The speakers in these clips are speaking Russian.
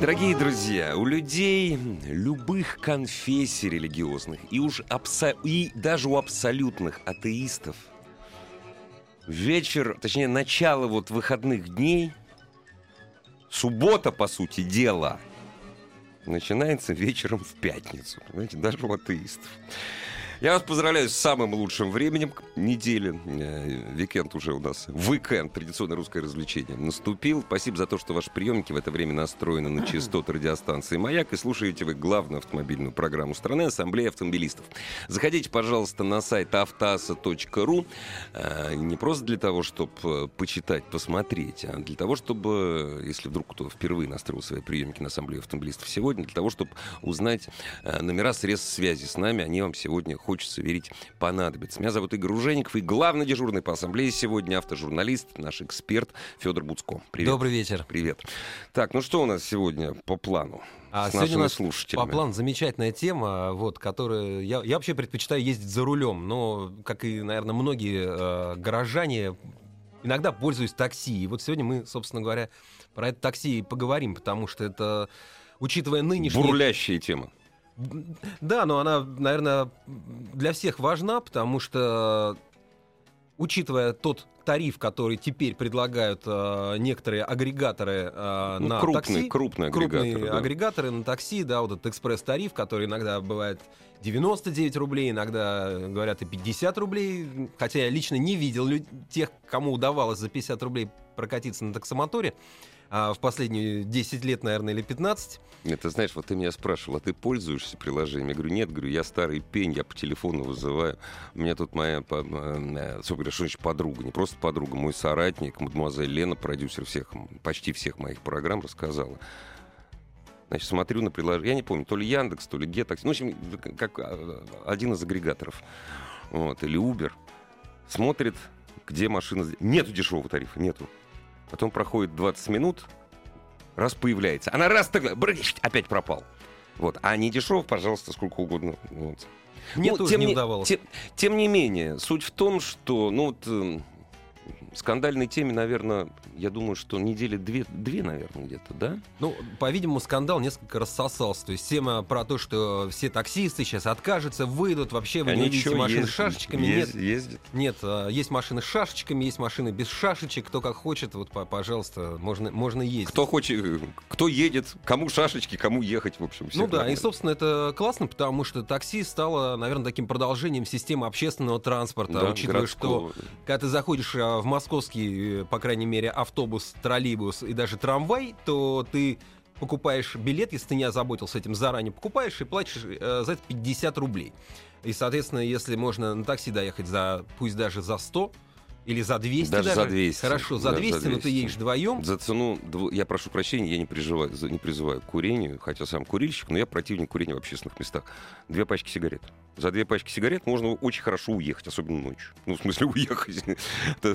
Дорогие друзья, у людей любых конфессий религиозных и уж абсо- и даже у абсолютных атеистов вечер, точнее начало вот выходных дней, суббота по сути дела, начинается вечером в пятницу, понимаете, даже у атеистов. Я вас поздравляю с самым лучшим временем недели. Э, Викенд уже у нас. Уикенд, традиционное русское развлечение, наступил. Спасибо за то, что ваши приемники в это время настроены на частоты радиостанции «Маяк» и слушаете вы главную автомобильную программу страны «Ассамблея автомобилистов». Заходите, пожалуйста, на сайт автоаса.ру э, не просто для того, чтобы почитать, посмотреть, а для того, чтобы, если вдруг кто впервые настроил свои приемники на Ассамблею автомобилистов сегодня, для того, чтобы узнать э, номера средств связи с нами, они вам сегодня хочется верить, понадобится. Меня зовут Игорь Ужеников, и главный дежурный по ассамблее сегодня автожурналист, наш эксперт Федор Буцко. Привет. Добрый вечер. Привет. Так, ну что у нас сегодня по плану? А с сегодня у нас слушателями. По плану замечательная тема, вот, которая... Я, я вообще предпочитаю ездить за рулем, но, как и, наверное, многие э, горожане, иногда пользуюсь такси. И вот сегодня мы, собственно говоря, про это такси и поговорим, потому что это, учитывая нынешние... Бурлящая тема. Да, но она, наверное, для всех важна, потому что, учитывая тот тариф, который теперь предлагают э, некоторые агрегаторы э, Ну, на крупные, такси, крупные крупные агрегаторы, да. агрегаторы на такси, да, вот этот экспресс-тариф, который иногда бывает 99 рублей, иногда говорят и 50 рублей, хотя я лично не видел тех, кому удавалось за 50 рублей прокатиться на таксомоторе а, в последние 10 лет, наверное, или 15. Нет, ты знаешь, вот ты меня спрашивал, а ты пользуешься приложением? Я говорю, нет, говорю, я старый пень, я по телефону вызываю. У меня тут моя, э, что значит подруга, не просто подруга, мой соратник, мадемуазель Лена, продюсер всех, почти всех моих программ, рассказала. Значит, смотрю на приложение, я не помню, то ли Яндекс, то ли Гетакси, ну, в общем, как а, один из агрегаторов, вот, или Uber, смотрит, где машина... Нету дешевого тарифа, нету. Потом проходит 20 минут, раз появляется. Она раз так, брыщ, опять пропал. Вот. А не дешев, пожалуйста, сколько угодно. Вот. Мне Ну, тоже тем не не- удавалось. Тем, тем не менее, суть в том, что, ну, вот, эм, скандальной теме, наверное, я думаю, что недели две, две, наверное, где-то, да? Ну, по-видимому, скандал несколько рассосался. То есть тема про то, что все таксисты сейчас откажутся, выйдут, вообще вы не Они увидите чё, машины с ездят- шашечками. ез- Нет, ездят? нет, а, есть машины с шашечками, есть машины без шашечек. Кто как хочет, вот, по- пожалуйста, можно, можно ездить. Кто хочет, кто едет, кому шашечки, кому ехать, в общем. Ну да, и, нормально. собственно, это классно, потому что такси стало, наверное, таким продолжением системы общественного транспорта, Да, учитывая, что городского. когда ты заходишь а, в московский, э, по крайней мере, автобус, троллейбус и даже трамвай, то ты покупаешь билет, если ты не озаботился этим заранее, покупаешь и платишь э, за это 50 рублей. И, соответственно, если можно на такси доехать за, пусть даже за 100 или за 200 Даже даже, за 200, хорошо, за даже за 200, но ты 200. едешь вдвоем, За цену, я прошу прощения, я не, приживаю, за- не призываю к курению, хотя сам курильщик, но я противник курения в общественных местах. Две пачки сигарет. За две пачки сигарет можно очень хорошо уехать, особенно ночью. Ну, в смысле, уехать,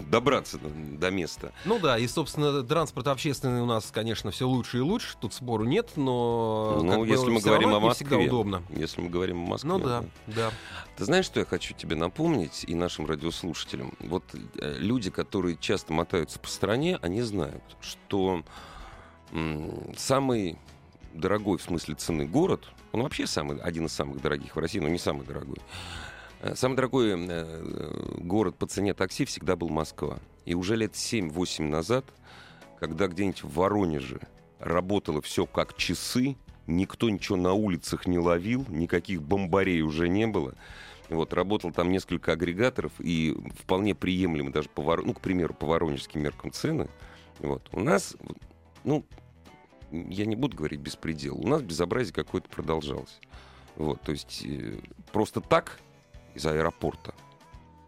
добраться до, места. Ну да, и, собственно, транспорт общественный у нас, конечно, все лучше и лучше, тут спору нет, но Ну, если мы говорим о не всегда Москве. удобно. Если мы говорим о Москве. Ну да, да. Ты знаешь, что я хочу тебе напомнить и нашим радиослушателям? Вот люди, которые часто мотаются по стране, они знают, что самый дорогой в смысле цены город, он вообще самый, один из самых дорогих в России, но не самый дорогой. Э, Самый дорогой э, город по цене такси всегда был Москва. И уже лет 7-8 назад, когда где-нибудь в Воронеже работало все как часы, никто ничего на улицах не ловил, никаких бомбарей уже не было. Вот, работал там несколько агрегаторов, и вполне приемлемы даже, по, ну, к примеру, по воронежским меркам цены. Вот. У нас, ну, я не буду говорить беспредел, у нас безобразие какое-то продолжалось. Вот, то есть э, просто так из аэропорта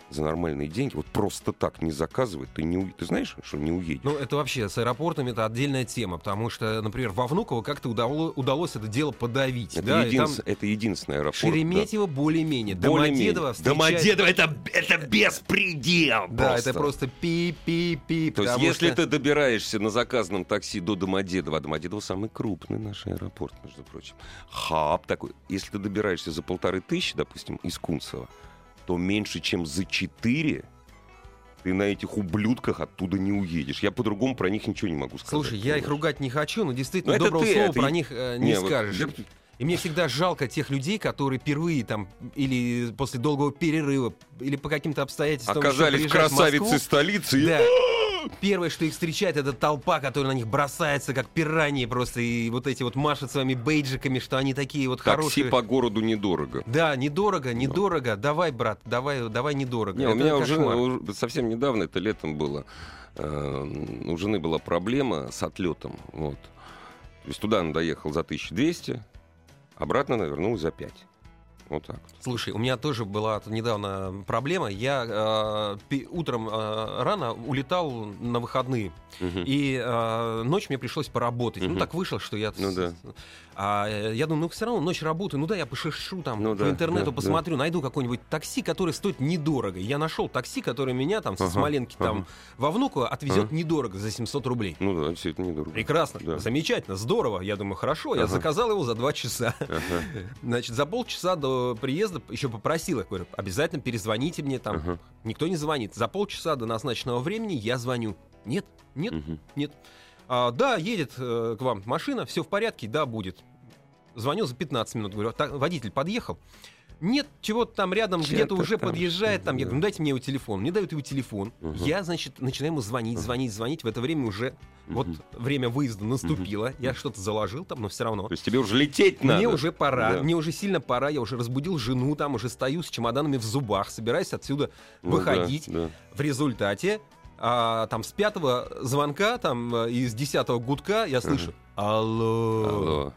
за нормальные деньги, вот просто так не заказывать, ты не ты знаешь, что не уедешь. Ну, это вообще с аэропортами это отдельная тема, потому что, например, во Внуково как-то удало- удалось это дело подавить. это, да, и там это единственный аэропорт. Шереметьево да. Более-менее. Домодедово встречает- Домодедово это, это беспредел Да, просто. это просто пи-пи-пи. То есть, потому если что- ты добираешься на заказанном такси до Домодедова, а Домодедово самый крупный наш аэропорт, между прочим, хаб такой, если ты добираешься за полторы тысячи, допустим, из Кунцева, то меньше, чем за четыре ты на этих ублюдках оттуда не уедешь. Я по-другому про них ничего не могу сказать. Слушай, я их понимаешь? ругать не хочу, но действительно Ну, это доброго ты, слова это про и- них э, не, вот скажешь. я- И мне всегда жалко тех людей, которые впервые там или после долгого перерыва или по каким-то обстоятельствам Оказались красавицы Москву. столицы. и- Да. Первое, что их встречает, это толпа, которая на них бросается, как пираньи просто, и вот эти вот машут своими бейджиками, что они такие вот Такси хорошие. по городу недорого. Да, недорого, недорого. Давай, брат, давай, давай недорого. Не, у Это меня уже, уже совсем недавно, это летом было, э, у жены была проблема с отлетом. Вот. То есть туда она доехала за 1200, обратно она вернулась за 5. Вот так. Слушай, у меня тоже была недавно проблема. Я э, утром э, рано улетал на выходные, Мгм. и э, ночь мне пришлось поработать. Ну Мгм. так вышло, что я. Ну да. А э, я думаю, ну все равно ночь работаю. Ну да, я пошершу там Ну по да, интернету да, посмотрю, найду какое-нибудь такси, которое стоит недорого. Я нашел такси, которое меня там со Ага, Смоленки там ага. во Внуково отвезет Ага. недорого за 700 рублей. Ну да, все это недорого. Прекрасно, Да. замечательно, здорово. Я думаю, хорошо. Я Ага. заказал его за два часа. Ага. Значит, за полчаса до приезда еще попросил, я говорю, обязательно перезвоните мне там. Ага. Никто не звонит. За полчаса до назначенного времени я звоню. Нет, нет, Мгм. нет. А, да, едет э, к вам машина, все в порядке, да, будет. Звоню за 15 минут, говорю, «Так, водитель подъехал. Нет, чего-то там рядом Где-то уже там подъезжает, там, я говорю, ну дайте мне его телефон. Мне дают его телефон. Мгм. Я, значит, начинаю ему звонить, звонить, звонить. В это время уже вот Мгм. время выезда наступило. Я что-то заложил там, но все равно. То есть тебе уже лететь надо. Мне уже пора, Да. мне уже сильно пора, я уже разбудил жену, там уже стою с чемоданами в зубах, собираюсь отсюда Ну да, выходить. да. В результате, а, там с пятого звонка, там э, из десятого гудка я слышу «Алло». Алло.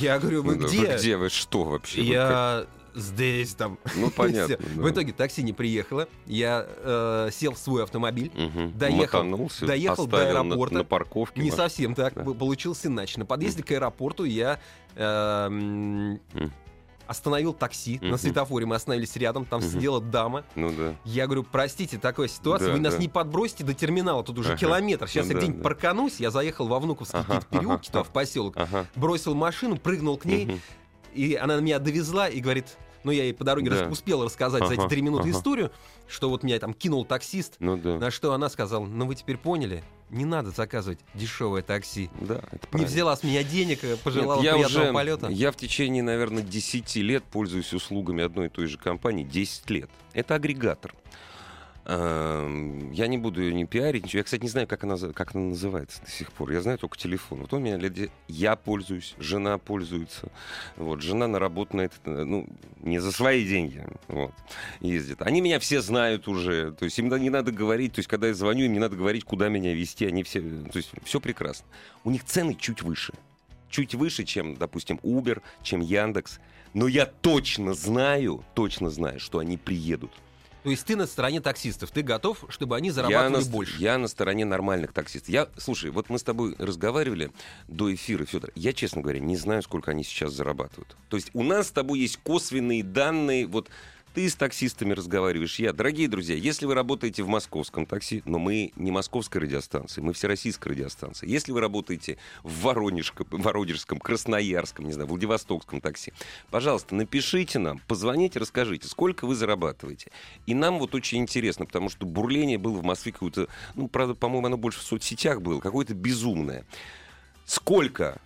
Я говорю, вы Ну где? Вы где? Вы что вообще? Я здесь там. Ну, понятно. Да. В итоге такси не приехало. Я э, сел в свой автомобиль. Доехал- Мотанулся, доехал до на- аэропорта. На, парковке. Не совсем так. Да. Иначе. На подъезде к аэропорту я э, м, Мгм. Остановил такси. На Мгм. светофоре мы остановились рядом. Там Мгм. сидела дама. Ну да. Я говорю, простите, такая ситуация, Да, вы нас да. не подбросите до терминала, тут уже Ага. километр. Сейчас Ну я да, где-нибудь да. парканусь, я заехал во Внуковские Ага, переулки, ага, туда ага. в поселок, Ага. бросил машину, прыгнул к ней, Мгм. и она меня довезла и говорит, ну я ей по дороге Да. успел рассказать за эти Ага, три минуты ага. историю, что вот меня там кинул таксист, Ну да. на что она сказала, ну вы теперь поняли, не надо заказывать дешевое такси. Да, это Не взяла с меня денег, пожелала Нет, я приятного уже, полета. Я в течение, наверное, 10 лет пользуюсь услугами одной и той же компании. 10 лет. Это агрегатор. Эм, Я не буду ее не пиарить, ничего. Я, кстати, не знаю, как она, как она называется до сих пор. Я знаю только телефон. Вот он меня де- Я пользуюсь, жена пользуется. Вот, жена на работу на это, э, ну, не за свои деньги вот, ездит. Они меня все знают уже. То есть им не надо говорить, то есть когда я звоню, им не надо говорить, куда меня везти. Они все, то есть все прекрасно. У них цены чуть выше чуть выше, чем, допустим, Uber, чем Яндекс. Но я точно знаю, точно знаю, что они приедут. То есть ты на стороне таксистов, ты готов, чтобы они Я зарабатывали на, больше? я на стороне нормальных таксистов. Я, слушай, вот мы с тобой разговаривали до эфира, Федор. Я, честно говоря, не знаю, сколько они сейчас зарабатывают. То есть у нас с тобой есть косвенные данные. Вот ты с таксистами разговариваешь, я. Дорогие друзья, если вы работаете в московском такси, но мы не московская радиостанция, мы всероссийская радиостанция. Если вы работаете в Воронежском, Воронежском, Красноярском, не знаю, Владивостокском такси, пожалуйста, напишите нам, позвоните, расскажите, сколько вы зарабатываете. И нам вот очень интересно, потому что бурление было в Москве какое-то, ну, правда, по-моему, оно больше в соцсетях было, какое-то безумное. Сколько,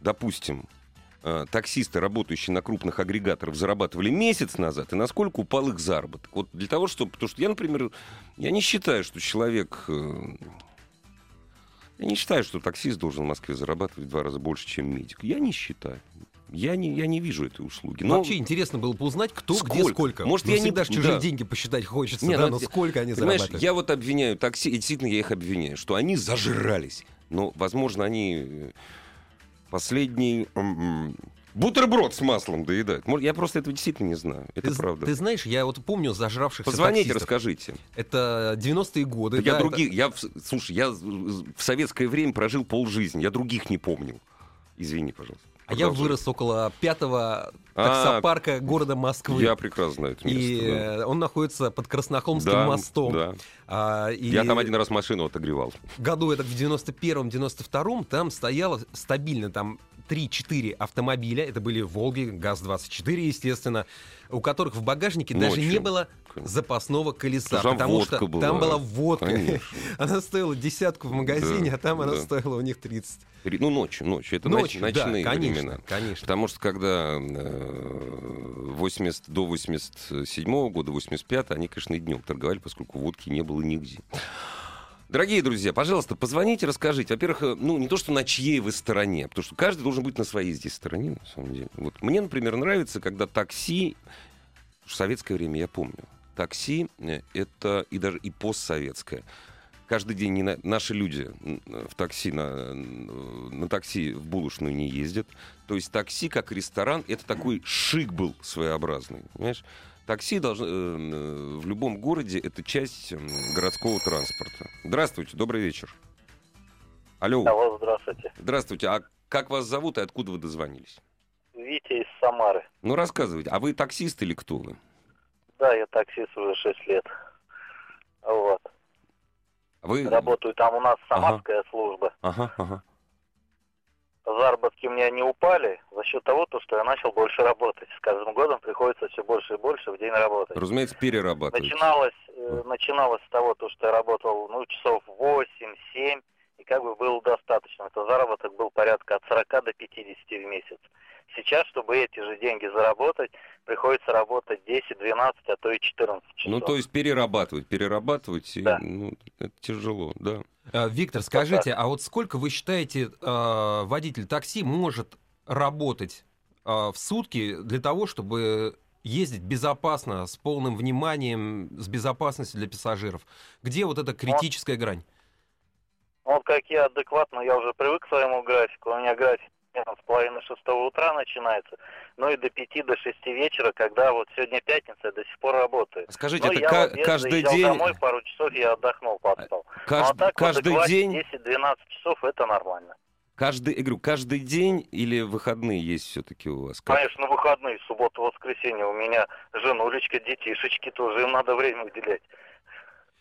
допустим, э, таксисты, работающие на крупных агрегаторах, зарабатывали месяц назад, и насколько упал их заработок. Вот для того, чтобы... Потому что я, например, я не считаю, что человек... э, Я не считаю, что таксист должен в Москве зарабатывать в два раза больше, чем медик. Я не считаю. Я не, я не вижу этой услуги. Но- Вообще интересно было бы узнать, кто где Сколько? сколько. Может, Ну, я не- ж чужие да. деньги посчитать хочется, Не, да, ну, но сколько они Понимаешь, зарабатывают? я вот обвиняю такси, и действительно я их обвиняю, что они зажрались. Но, возможно, они м, Бутерброд с маслом доедают. Я просто этого действительно не знаю. Это Ты, правда. ты знаешь, я вот помню зажравшихся Позвоните, таксистов. расскажите. Это 90-е годы. Я да, это- других, я, слушай, я в советское время прожил полжизни, я других не помню. Извини, пожалуйста. А я вырос около пятого А, таксопарка города Москвы. Я прекрасно знаю это место. и да. он находится под Краснохолмским Да, мостом. да. А, и Я там один раз машину отогревал. году это в 91-м, 92-м там стояло стабильно там 3-4 автомобиля, это были Волги, ГАЗ-24, естественно, у которых в багажнике даже Ночью. не было запасного колеса, Там потому что была. там была водка. Конечно. Она стоила десятку в магазине, Да, а там она да. стоила у них 30. Пере- Ну, ночью, ночью. Это Ночью, ноч- да, ночные конечно, времена. конечно. Потому что когда э, 80 до 87 года, 85 они, конечно, и днем торговали, поскольку водки не было нигде. Дорогие друзья, пожалуйста, позвоните, расскажите. Во-первых, э, ну, не то, что на чьей вы стороне, потому что каждый должен быть на своей здесь стороне, на самом деле. Вот мне, например, нравится, когда такси, в советское время я помню, такси э, это и даже и постсоветское. Каждый день не на- наши люди в такси на, на такси в булочную не ездят. То есть такси как ресторан это такой шик был своеобразный, понимаешь? Такси должно, э, э, в любом городе это часть городского транспорта. Здравствуйте, добрый вечер. Алло, Алло, здравствуйте. здравствуйте. А как вас зовут и откуда вы дозвонились? Витя из Самары. Ну рассказывайте. А вы таксист или кто вы? Да, я таксист уже 6 лет. Вот. Вы... Работаю там у нас самарская служба. Ага, ага. Заработки у меня не упали за счет того, то, что я начал больше работать. С каждым годом приходится все больше и больше в день работать. Разумеется, перерабатываете. Начиналось, э, начиналось с того, то, что я работал ну, часов 8-7, и как бы было достаточно. Это заработок был порядка от 40 до 50 в месяц. Сейчас, чтобы эти же деньги заработать, приходится работать 10, 12, а то и 14 часов. Ну, то есть перерабатывать, перерабатывать, и, Да. ну, это тяжело, да. А, Виктор, скажите, а вот сколько вы считаете, а, водитель такси может работать а, в сутки для того, чтобы ездить безопасно, с полным вниманием, с безопасностью для пассажиров? Где вот эта критическая грань? Ну, Вот как я адекватно, я уже привык к своему графику. У меня график с половины шестого утра начинается, ну и до пяти, до шести вечера, когда вот сегодня пятница, я до сих пор работаю. Скажите, Ну, это я обед каждый день, домой, пару часов я отдохнул, поспал. кажд- ну, а так каждый вот день, 10-12 часов это нормально. каждый, я говорю, каждый день или выходные есть все-таки у вас? Как? Конечно, выходные, суббота, воскресенье. У меня женулечка, детишечки тоже, им надо время уделять.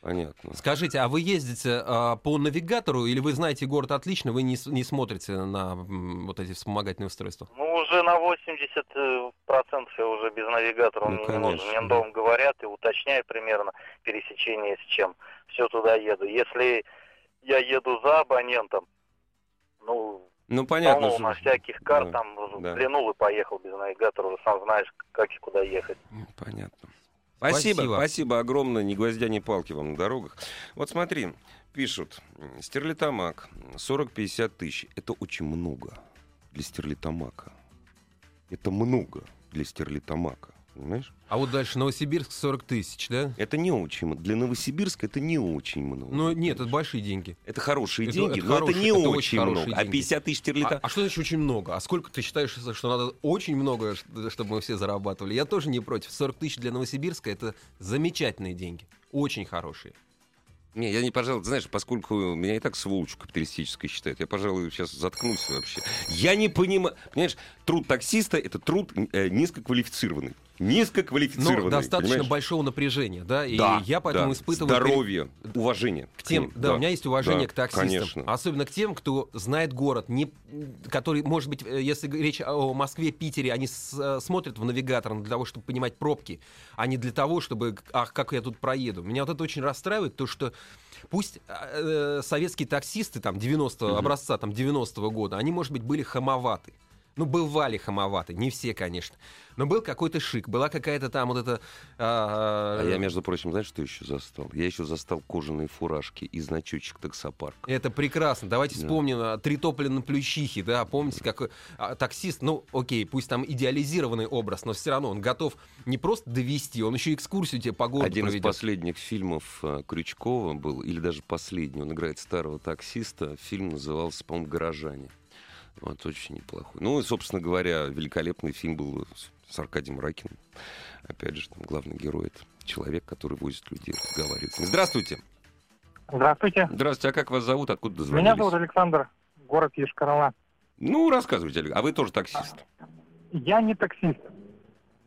Понятно. Скажите, а вы ездите а, по навигатору или вы знаете город отлично, вы не, с- не смотрите на м, вот эти вспомогательные устройства? Ну, уже на 80 э, процентов я уже без навигатора Ну, он мне не нужен. конечно. Мне дом говорят и уточняю примерно пересечение с чем. Все туда еду. Если я еду за абонентом, ну, Ну, понятно. полно на всяких карт, Да, там да. взглянул и поехал без навигатора, уже сам знаешь, как и куда ехать. Понятно. Спасибо, Спасибо. спасибо огромное, ни гвоздя, ни палки вам на дорогах. Вот смотри, пишут, стерлитамак 40-50 тысяч. Это очень много для стерлитамака. Это много для стерлитамака, понимаешь? А вот дальше Новосибирск 40 тысяч, да? Это не очень много. Для Новосибирска это не очень много. Ну нет, это большие деньги. Это хорошие Это- деньги, это но хорошие- это не это очень очень хорошие много. А деньги. 50 тысяч А, стерлитамак... а что значит очень много? А сколько ты считаешь, что надо очень много, чтобы мы все зарабатывали? Я тоже не против. 40 тысяч для Новосибирска это замечательные деньги. Очень хорошие. Не, я не, пожалуй, знаешь, поскольку меня и так сволочь капиталистической считают, я, пожалуй, сейчас заткнусь вообще. Я не понимаю, понимаешь, труд таксиста — это труд э, низкоквалифицированный. Низкоквалифицированный, Но достаточно понимаешь? большого напряжения, да? И Да, я поэтому да. испытываю... Здоровье, уважение. К тем, ним, да, у меня есть уважение да, к таксистам, конечно. особенно к тем, кто знает город, не, который, может быть, э, если речь о Москве, Питере, они с- э, смотрят в навигатор для того, чтобы понимать пробки, а не для того, чтобы, ах, как я тут проеду. Меня вот это очень расстраивает, то что пусть э, советские таксисты там 90 Мгм. образца там 90-го года, они, может быть, были хамоваты. Ну, бывали хамоваты, не все, конечно. Но был какой-то шик, была какая-то там вот эта... а, А я, между прочим, знаешь, что еще застал? Я еще застал кожаные фуражки и значочек таксопарка. Это прекрасно. Давайте Да. вспомним а, «Три тополя на плющихе», да, помните, как а, таксист, ну, окей, пусть там идеализированный образ, но все равно он готов не просто довести, он еще экскурсию тебе по городу Один из проведет. последних фильмов э, Крючкова был, или даже последний, он играет старого таксиста, фильм назывался, по-моему, «Горожане». Вот, очень неплохой. Ну, и, собственно говоря, великолепный фильм был с Аркадием Ракиным. Опять же, там главный герой — это человек, который возит людей, разговаривает. Здравствуйте. Здравствуйте. Здравствуйте. А как вас зовут? Откуда дозвонились? Меня зовут Александр, город Ешкарала. Ну, рассказывайте, Олег. А вы тоже таксист? Я не таксист.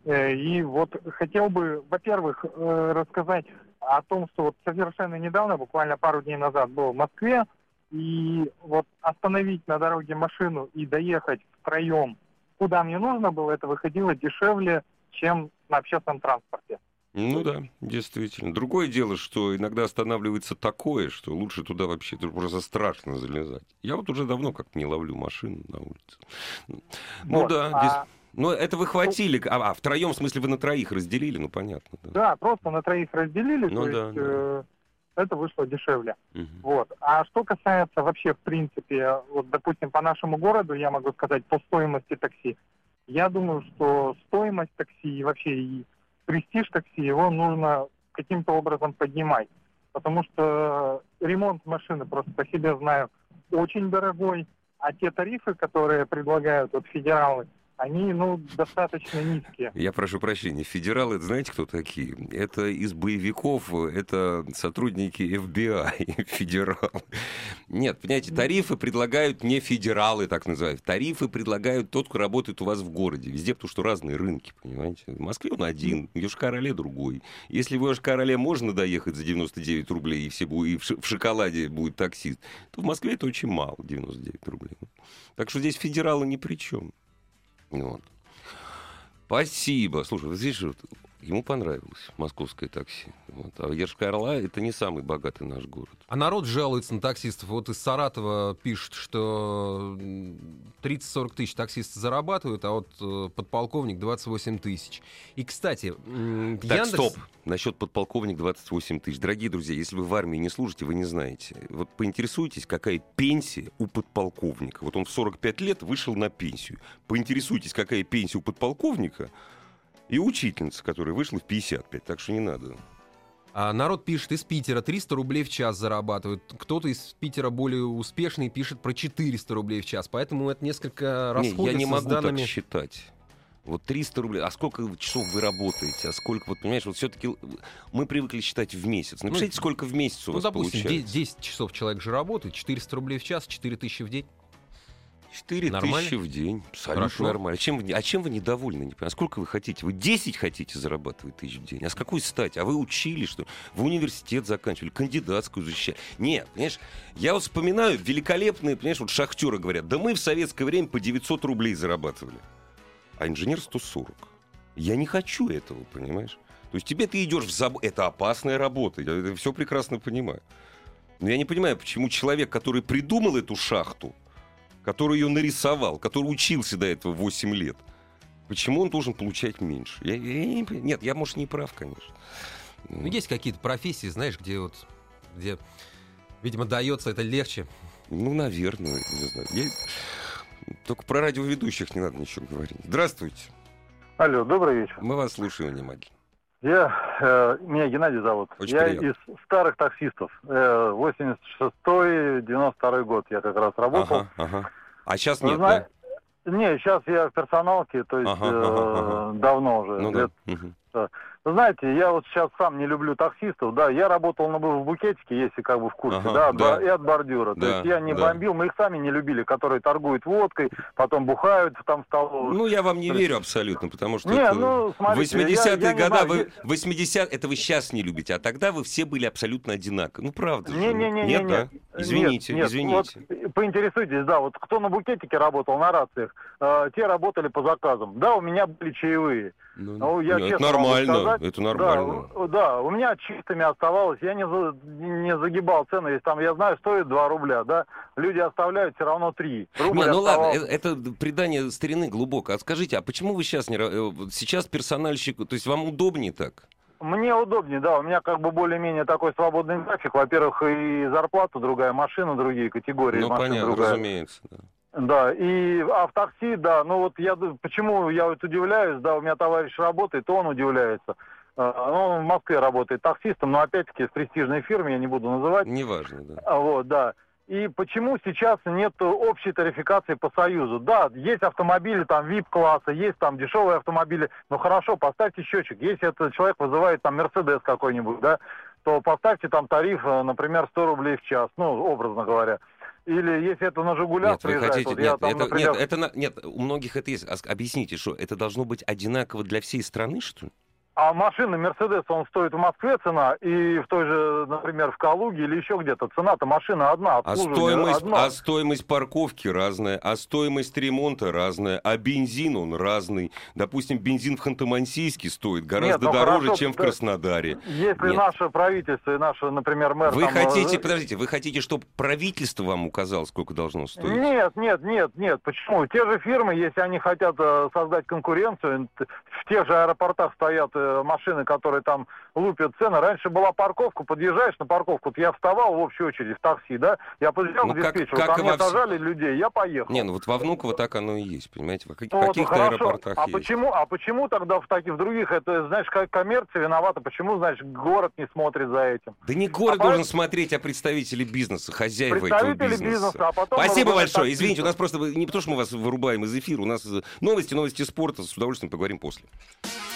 Э, И вот хотел бы, во-первых, э, рассказать о том, что вот совершенно недавно, буквально пару дней назад, был в Москве, и вот остановить на дороге машину и доехать втроем, куда мне нужно было, это выходило дешевле, чем на общественном транспорте. Ну да, действительно. Другое дело, что иногда останавливается такое, что лучше туда вообще просто страшно залезать. Я вот уже давно как-то не ловлю машину на улице. Ну Вот, да, а- дес- ну это вы хватили, а, а втроем, в смысле, вы на троих разделили, ну понятно. Да. Да, просто на троих разделили, Ну то да, есть да. э, это вышло дешевле. Мгм. Вот. А что касается вообще, в принципе, вот, допустим, по нашему городу, я могу сказать, по стоимости такси, я думаю, что стоимость такси и вообще и престиж такси, его нужно каким-то образом поднимать. Потому что ремонт машины, просто по себе знаю, очень дорогой, а те тарифы, которые предлагают вот федералы, они, ну, достаточно низкие. Я прошу прощения, федералы, это знаете, кто такие? Это из боевиков, это сотрудники FBI, федералы. Нет, понимаете, тарифы предлагают не федералы, так называют. Тарифы предлагают тот, кто работает у вас в городе. Везде, потому что разные рынки, понимаете. В Москве он один, в Йошкар-Оле другой. Если в Йошкар-Оле можно доехать за 99 рублей, и, все будут, и в шоколаде будет таксист, то в Москве это очень мало, 99 рублей. Так что здесь федералы ни при чем. Вот. Спасибо. Слушай, вот здесь вот ему понравилось московское такси. Вот. А Ершка-Орла это не самый богатый наш город. А народ жалуется на таксистов. Вот из Саратова пишут, что м, 30-40 тысяч таксисты зарабатывают, а вот э, подполковник 28 тысяч. И, кстати, Так, Яндекс... стоп. Насчет подполковник 28 тысяч. Дорогие друзья, если вы в армии не служите, вы не знаете. Вот поинтересуйтесь, какая пенсия у подполковника. Вот он в 45 лет вышел на пенсию. Поинтересуйтесь, какая пенсия у подполковника и учительница, которая вышла в 55. Так что не надо. А народ пишет из Питера 300 рублей в час зарабатывают. Кто-то из Питера более успешный пишет про 400 рублей в час. Поэтому это несколько Не, расходится я не могу данными. так считать. Вот 300 рублей. А сколько часов вы работаете? А сколько, вот понимаешь, вот все-таки мы привыкли считать в месяц. Напишите, сколько в месяц у Ну, вас допустим, получается. 10 часов человек же работает, 400 рублей в час, 4000 в день. 4 Нормально? тысячи в день. Абсолютно Хорошо. нормально. А чем, вы, а чем вы недовольны? Не понимаю. А сколько вы хотите? Вы 10 хотите зарабатывать тысяч в день? А с какой стати? А вы учили, что вы университет заканчивали, кандидатскую защищали? Нет, понимаешь, я вот вспоминаю великолепные, понимаешь, вот шахтеры говорят, да мы в советское время по 900 рублей зарабатывали. А инженер 140. Я не хочу этого, понимаешь? То есть тебе ты идешь в заб... Это опасная работа, я это все прекрасно понимаю. Но я не понимаю, почему человек, который придумал эту шахту, который ее нарисовал, который учился до этого 8 лет, почему он должен получать меньше? Я, я не. Нет, я, может, не прав, конечно. Ну, есть какие-то профессии, знаешь, где вот, где, видимо, дается это легче. Ну, наверное, не знаю. Я- Только про радиоведущих не надо ничего говорить. Здравствуйте. Алло, добрый вечер. Мы вас слушаем внимательно. Я, э, меня Геннадий зовут. Очень я приятно. из старых таксистов. Э, 86-92 год я как раз работал. Ага, ага. А сейчас нет, зна- Не, сейчас я в персоналке, то есть Ага, э, ага, ага. давно уже. да? Ну лет да. Знаете, я вот сейчас сам не люблю таксистов, да, я работал на в букетике, если как бы в курсе, Ага, да, да. и от бордюра. Да, То есть я не да. бомбил, мы их сами не любили, которые торгуют водкой, потом бухают там в столовых. Ну, я вам не верю абсолютно, потому что Не, это... ну, смотрите, 80-е я- я не года, вы, я- 80 это вы сейчас не любите, а тогда вы все были абсолютно одинаковы. Ну, правда же. Не-не-не-не. Нет, да? Извините, нет, нет, извините. Вот, поинтересуйтесь, да, вот кто на букетике работал, на рациях, э, те работали по заказам. Да, у меня были чаевые. Ну, Ну, я ну, это честно могу нормально, это нормально. Да, у- да, у меня чистыми оставалось, я не, за- не загибал цены, если там, я знаю, стоит 2 рубля, да, люди оставляют все равно 3. Рубль Не, ну ладно, оставался. э- это предание старины глубоко. А скажите, а почему вы сейчас не... э, Сейчас персональщик... То есть вам удобнее так? Мне удобнее, да, у меня как бы более-менее такой свободный график. Во-первых, и зарплата другая, машина другие категории, ну, машин понятно, другая. разумеется. да. Да, и а в такси, да, ну вот я почему я вот удивляюсь, да, у меня товарищ работает, он удивляется. А, ну, Он в Москве работает таксистом, но опять-таки в престижной фирме, я не буду называть. Неважно, да. А, Вот, да. И почему сейчас нет общей тарификации по Союзу? Да, есть автомобили там VIP-класса, есть там дешевые автомобили, но хорошо, поставьте счетчик. Если этот человек вызывает там Мерседес какой-нибудь, да, то поставьте там тариф, э, например, 100 рублей в час, ну, образно говоря. Или если это на Жигулях нет, приезжает, хотите, вот нет, я там, это, например... нет, это, нет, у многих это есть. Объясните, что это должно быть одинаково для всей страны, что ли? А машина Мерседес, он стоит в Москве цена, и в той же, например, в Калуге или еще где-то. Цена-то машина одна, А стоимость, одно. а стоимость парковки разная, а стоимость ремонта разная, а бензин он разный. Допустим, бензин в Ханты-Мансийске стоит гораздо ну дороже, хорошо, чем в да. Краснодаре. Если Нет. наше правительство и наш, например, мэр... Вы там, хотите, э, подождите, вы хотите, чтобы правительство вам указало, сколько должно стоить? Нет, нет, нет, нет. Почему? Те же фирмы, если они хотят э, создать конкуренцию, в тех же аэропортах стоят э, машины, которые там лупят цены. Раньше была парковка, подъезжаешь на парковку. Вот я вставал в общей очередь в такси, да, я подъезжал Ну, к как- диспетчеру, как ко и мне сажали людей, я поехал. Не, ну вот во Внуково так оно и есть, понимаете? В каких- Ну, вот, каких-то хорошо. аэропортах а есть. почему, а почему тогда в таких в других это, знаешь, как коммерция виновата? Почему, значит, город не смотрит за этим? Да не город А должен по- смотреть, а представители бизнеса, хозяева этого бизнеса. бизнеса, а потом... Спасибо большое. таксистов. Извините, у нас просто не то, что мы вас вырубаем из эфира, у нас э, новости, новости спорта. С удовольствием поговорим после.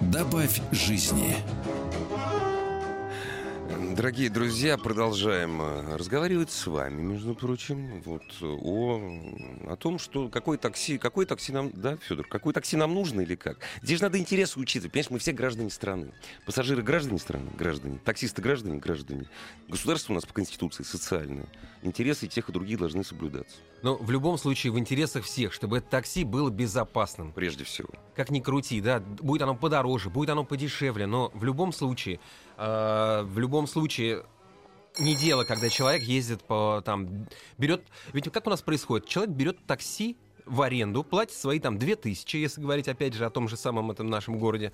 Добавь жизни. Дорогие друзья, продолжаем э, разговаривать с вами, между прочим, вот э, о, о том, что какое такси, какое такси нам, да, Федор, какое такси нам нужно или как. Здесь же надо интересы учитывать. Понимаешь, мы все граждане страны. Пассажиры граждане страны, граждане. Таксисты граждане, граждане. Государство у нас по Конституции социальное. Интересы тех и других должны соблюдаться, Но в любом случае в интересах всех, чтобы это такси было безопасным. прежде всего. Как ни крути, да, будет оно подороже, будет оно подешевле, но в любом случае, э, в любом случае не дело, когда человек ездит по там берет, ведь как у нас происходит, человек берет такси в аренду, платит свои там 2000, если говорить опять же о том же самом этом нашем городе.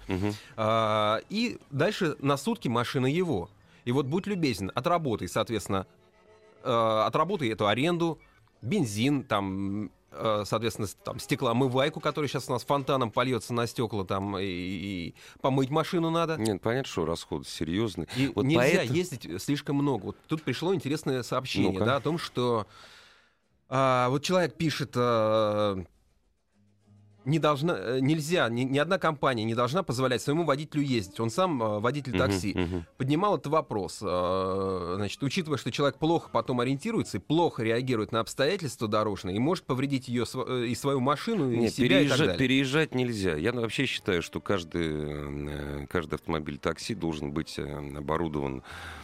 А, и дальше на сутки машина его. И вот будь любезен, отработай, соответственно, отработай эту аренду, бензин, там, э, соответственно, там, стеклоомывайку, которая сейчас у нас фонтаном польется на стекла, там, и, и помыть машину надо. Нет, понятно, что расходы серьезные. И Вот нельзя поэтому- ездить слишком много. Вот тут пришло интересное сообщение, Ну-ка. да, о том, что а, вот человек пишет, а, не должна, э, нельзя, ни, ни одна компания не должна позволять своему водителю ездить. Он сам а, водитель такси. мгм. Поднимал этот вопрос, а, значит, учитывая, что человек плохо потом ориентируется и плохо реагирует на обстоятельства дорожные и может повредить ее э, и свою машину, и Нет, себя и так переезжать, далее. переезжать нельзя. Я вообще считаю, что каждый, э, каждый автомобиль такси должен быть э, оборудован э,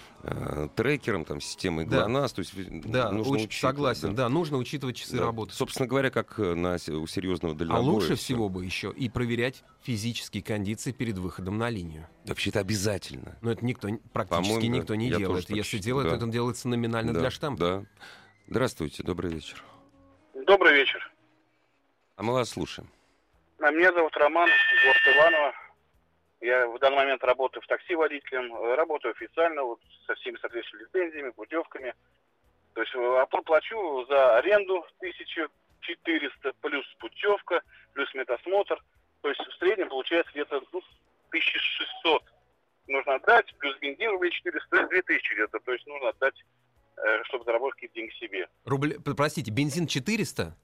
трекером, там, системой Да. То есть э, Да, нужно очень учитывать, согласен. Да. нужно учитывать часы Да. работы. Собственно говоря, как э, на, у серьезного А дальнобоя. лучше всё. всего бы еще и проверять физические кондиции перед выходом на линию. Вообще это обязательно. Но это никто, практически По-моему, никто не я делает. тоже Если считаю, делает, да. это делается номинально Да, для штампа. Да. Здравствуйте, добрый вечер. Добрый вечер. А мы вас слушаем. А Меня зовут Роман, город Иваново. Я в данный момент работаю в такси водителем, э, работаю официально, вот со всеми соответствующими лицензиями, путевками. То есть э, оплату плачу за аренду 1400, плюс путевка, плюс медосмотр. То есть в среднем получается где-то ну, 1600 нужно отдать, плюс бензин рублей 400, то есть 2000 где-то. То есть нужно отдать, э, чтобы заработать какие-то деньги себе. Рубль... Простите, бензин 400?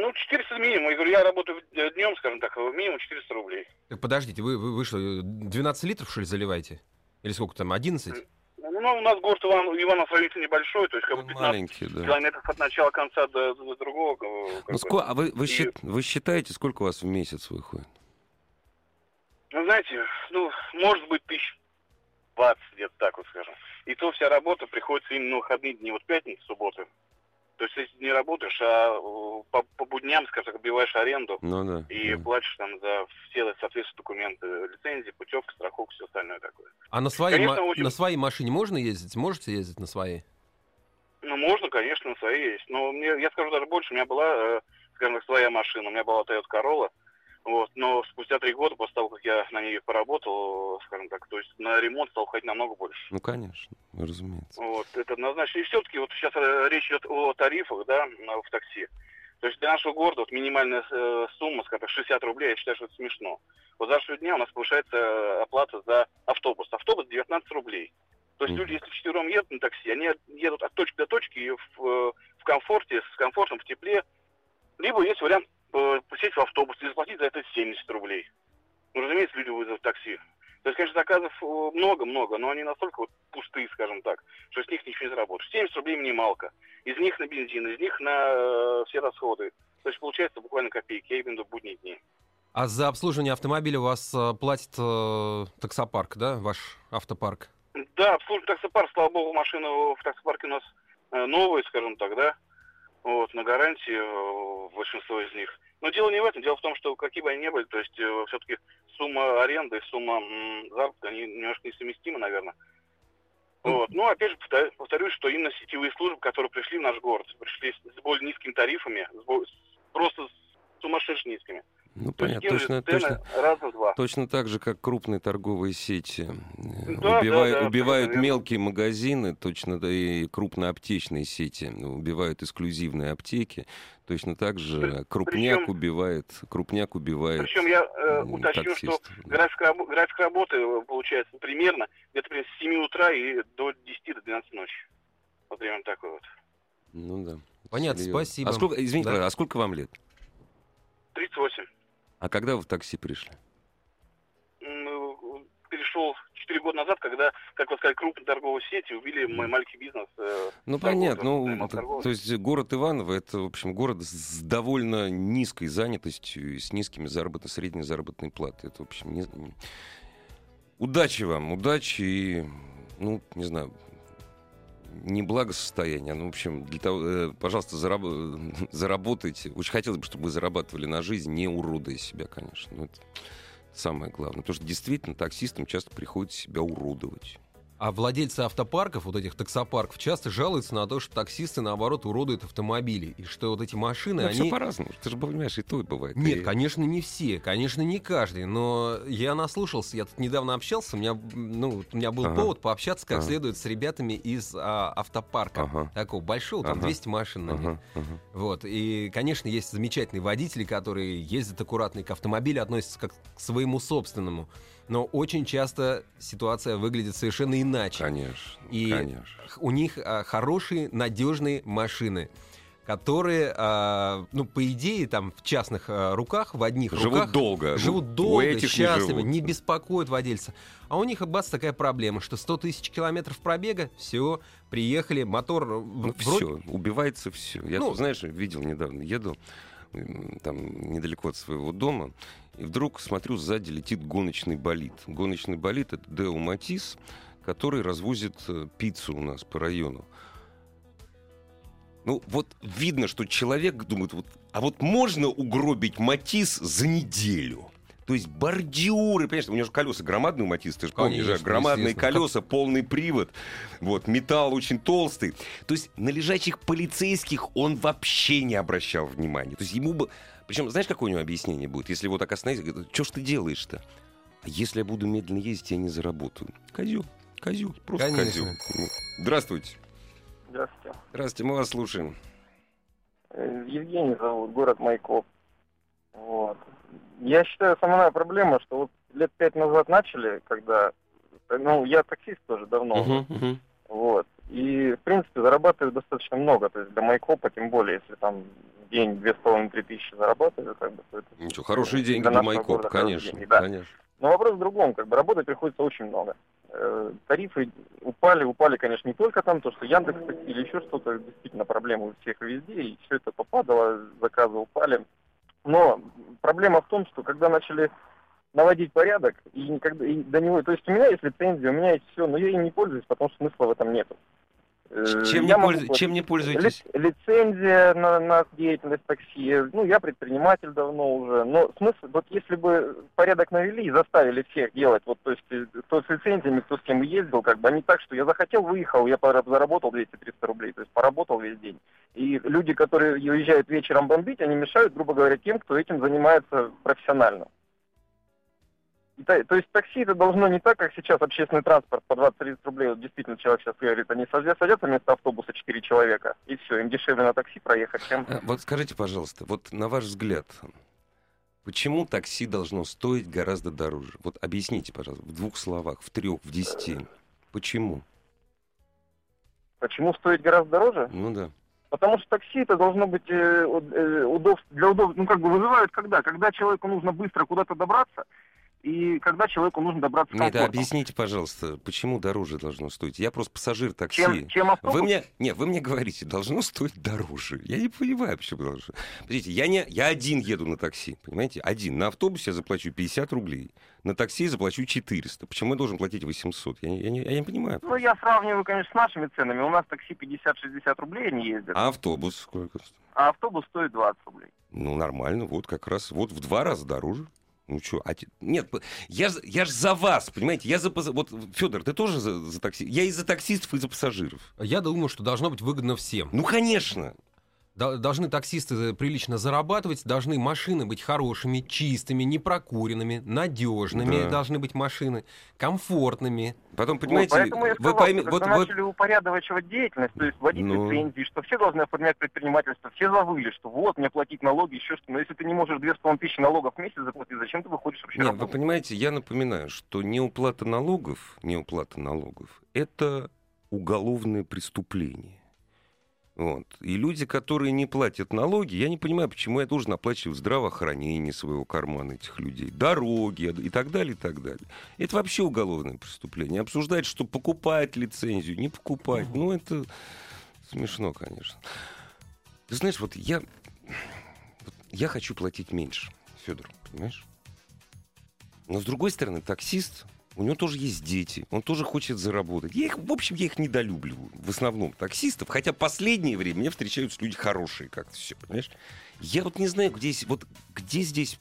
Ну, 400 минимум. Я говорю, я работаю днем, скажем так, минимум 400 рублей. Так подождите, вы, вы, вы что, 12 литров, что ли, заливаете? Или сколько там, 11? Ну, у нас город Иван, Иванов сравнительно небольшой, то есть как бы Ну, 15 Маленький, да. километров от начала конца до, до другого. э, Ну, бы. ско- а вы, вы, И- счит- вы считаете, сколько у вас в месяц выходит? Ну, знаете, ну, может быть, тысяч 20 где-то так вот скажем. И то вся работа приходится именно на выходные дни, вот пятница, субботы. То есть, если не работаешь, а э, по, по будням, скажем так, отбиваешь аренду Ну да. и да. платишь там за все соответствующие документы, лицензии, путевка, страховка, все остальное такое. А на своей, Конечно, очень- на своей машине можно ездить? Можете ездить на своей? Ну, можно, конечно, свои есть. Но мне, я скажу даже больше, у меня была, э, скажем так, своя машина. У меня была Toyota Corolla. Вот, но спустя три года, после того, как я на ней поработал, скажем так, то есть на ремонт стал ходить намного больше. Ну, конечно, разумеется. Вот, это однозначно. И все-таки вот сейчас э, речь идет о тарифах, да, в такси. То есть для нашего города вот минимальная э, сумма, скажем так, 60 рублей, я считаю, что это смешно. Вот за что дня у нас повышается э, оплата за автобус. Автобус 19 рублей. То есть люди, если четвером едут на такси, они едут от точки до точки в, в комфорте, с комфортом, в тепле. Либо есть вариант сесть в автобус и заплатить за это 70 рублей. Ну, разумеется, люди вызовут такси. То есть, конечно, заказов э, много-много, но они настолько вот пустые, скажем так, что с них ничего не заработаешь. 70 рублей минималка. Из них на бензин, из них на э, все расходы. То есть, получается буквально копейки, я имею в будние дни. А за обслуживание автомобиля у вас э, платит э, таксопарк, да, ваш автопарк? Да, обслуживать таксопарк, слава богу, машины в таксопарке у нас э, новые, скажем так, да, вот, на гарантии э, большинство из них. Но дело не в этом, дело в том, что какие бы они ни были, то есть все-таки сумма аренды сумма заработка, они немножко несовместимы, наверное. Вот. Ну, опять же, повторю- повторюсь, что именно сетевые службы, которые пришли в наш город, пришли с более низкими тарифами, с бо- с- просто с сумасшедше низкими. Ну, То понятно, точно, точно. раза в два. Точно так же, как крупные торговые сети э, Да, убивают, да, да, убивают верно. мелкие магазины, точно да и крупноаптечные сети убивают эксклюзивные аптеки, точно так же крупняк причем- убивает, крупняк убивает Причем я э, уточню, что таксистов. график, график работы э, получается примерно где-то примерно с 7 утра и до 10 до 12 ночи. Вот примерно такой вот. Ну да. Понятно, Серьезно. спасибо. А сколько, извините, Да. а сколько вам лет? 38. А когда вы в такси пришли? Э, Перешел 4 года назад, когда, как вы сказали, крупные торговые сети убили мой маленький бизнес. э, Ну, понятно. Ну, занимался т- торговлей. то есть город Иваново — это, в общем, город с довольно низкой занятостью и с низкими заработной, средней заработной платой. Это, в общем, не- удачи вам, удачи и, ну, не знаю, не благосостояние, ну, в общем, для того, э, пожалуйста, зараб- заработайте. Очень хотелось бы, чтобы вы зарабатывали на жизнь, не уродуя себя, конечно. Ну, это самое главное. Потому что действительно таксистам часто приходится себя уродовать. А владельцы автопарков, вот этих таксопарков, часто жалуются на то, что таксисты, наоборот, уродуют автомобили. И что вот эти машины, Ну, они... все по-разному. Ты же понимаешь, и то и бывает. Нет, И- конечно, не все, конечно, не каждый, но я наслушался, я тут недавно общался, у меня, ну, у меня был Ага. повод пообщаться как Ага. следует с ребятами из а, автопарка. Ага. Такого большого, там Ага. 200 машин на. Ага, ага. Вот. И, конечно, есть замечательные водители, которые ездят аккуратно и к автомобилю относятся как к своему собственному. Но очень часто ситуация выглядит совершенно иначе. Конечно, И конечно. у них а, хорошие, надежные машины, которые, а, ну, по идее, там в частных а, руках, в одних Живут руках долго. живут У долго, этих не счастливо, живут. не, беспокоят владельца. А у них, бац, такая проблема, что 100 тысяч километров пробега, все, приехали, мотор э, Ну, вроде- все, убивается все. Я, Ну, знаешь, видел недавно, еду там недалеко от своего дома, и вдруг смотрю, сзади летит гоночный болид. Гоночный болид — это Део Матис, который развозит э, пиццу у нас по району. Ну, вот видно, что человек думает, вот, а вот можно угробить Матис за неделю? То есть бордюры, понимаешь, у него же колеса громадные у Матис, ты же помнишь? Конечно, громадные колеса, полный привод, вот, металл очень толстый. То есть на лежачих полицейских он вообще не обращал внимания. То есть ему бы... Причем, знаешь, какое у него объяснение будет? Если вот так остановиться, говорит, что ж ты делаешь-то? А если я буду медленно ездить, я не заработаю. Козел, козел, просто Конечно. козел. Ну, Здравствуйте. Здравствуйте. Здравствуйте, мы вас слушаем. Э, Евгений зовут, город Майкоп. Вот. Я считаю, основная проблема, что вот лет пять назад начали, когда... Ну, я таксист тоже давно. Мгм, мгм. Вот. И, в принципе, зарабатываю достаточно много. То есть для Майкопа, тем более, если там день две с половиной три тысячи зарабатываю, как бы, то это... Ничего, хорошие деньги Для для Майкопа, конечно, деньги, да. конечно. Но вопрос в другом, как бы работать приходится очень много. Э, Тарифы упали, упали, конечно, не только там, то, что Яндекс или еще что-то, действительно проблемы у всех везде, и все это попадало, заказы упали. Но проблема в том, что когда начали наводить порядок, и никогда и до него, то есть у меня есть лицензия, у меня есть все, но я ей не пользуюсь, потому что смысла в этом нету. Э, Чем не, я могу чем не пользуетесь? Ли- лицензия на, на деятельность такси. Ну, я предприниматель давно уже. Но смысл, вот если бы порядок навели и заставили всех делать, вот, то есть, э, кто с лицензиями, кто с кем ездил, как бы, а не так, что я захотел, выехал, я заработал 200-300 рублей, то есть поработал весь день. И люди, которые уезжают вечером бомбить, они мешают, грубо говоря, тем, кто этим занимается профессионально. Та- то есть такси это должно не так, как сейчас общественный транспорт по 20-30 рублей. Вот действительно, человек сейчас говорит, они садятся, вместо автобуса 4 человека, и все, им дешевле на такси проехать, чем... А, Вот скажите, пожалуйста, вот на ваш взгляд, почему такси должно стоить гораздо дороже? Вот объясните, пожалуйста, в двух словах, в трех, в десяти. Почему? Почему стоит гораздо дороже? Ну да. Потому что такси это должно быть э, э, удобств, для удобства, ну как бы вызывают когда? Когда человеку нужно быстро куда-то добраться, и когда человеку нужно добраться Нет, комфортно. объясните, пожалуйста, почему дороже должно стоить? Я просто пассажир такси. Чем, чем автобус? Вы мне, нет, вы мне говорите, должно стоить дороже. Я не понимаю, почему должно. Смотрите, я, не, я один еду на такси, понимаете? Один. На автобусе я заплачу 50 рублей. На такси я заплачу 400. Почему я должен платить 800? Я, не- я, не, я не понимаю. Ну, я сравниваю, конечно, с нашими ценами. У нас такси 50-60 рублей они ездят, А автобус сколько? стоит? а автобус стоит 20 рублей. Ну, нормально, вот как раз, вот в два раза дороже. Ну что, а те- нет, я, ж- я ж за вас, понимаете, я за, вот, Федор, ты тоже за, за такси? Я и за таксистов, и за пассажиров. Я думаю, что должно быть выгодно всем. Ну, конечно. До- Должны таксисты прилично зарабатывать, должны машины быть хорошими, чистыми, непрокуренными, надежными Да. должны быть машины, комфортными. Потом, Вот, понимаете, поэтому я вы пойми- что вот, вот- начали упорядочивать деятельность, то есть вводить Ну. лицензии, что все должны оформлять предпринимательство, все завыли, что вот, мне платить налоги, еще что. Но если ты не можешь 2,5 тысячи налогов в месяц заплатить, зачем ты выходишь вообще Нет, вы работать? понимаете, я напоминаю, что неуплата налогов, неуплата налогов, это уголовное преступление. Вот. И люди, которые не платят налоги, я не понимаю, почему я должен оплачивать здравоохранение своего кармана этих людей, дороги и так далее, и так далее. Это вообще уголовное преступление. Обсуждать, что покупать лицензию, не покупать, ну это смешно, конечно. Ты знаешь, вот я, вот я хочу платить меньше, Федор, понимаешь? Но с другой стороны, таксист, у него тоже есть дети, он тоже хочет заработать. Я их, в общем, я их недолюбливаю, в основном таксистов, хотя последнее время мне встречаются люди хорошие как-то все, понимаешь? Я вот не знаю, где, здесь- вот, где здесь...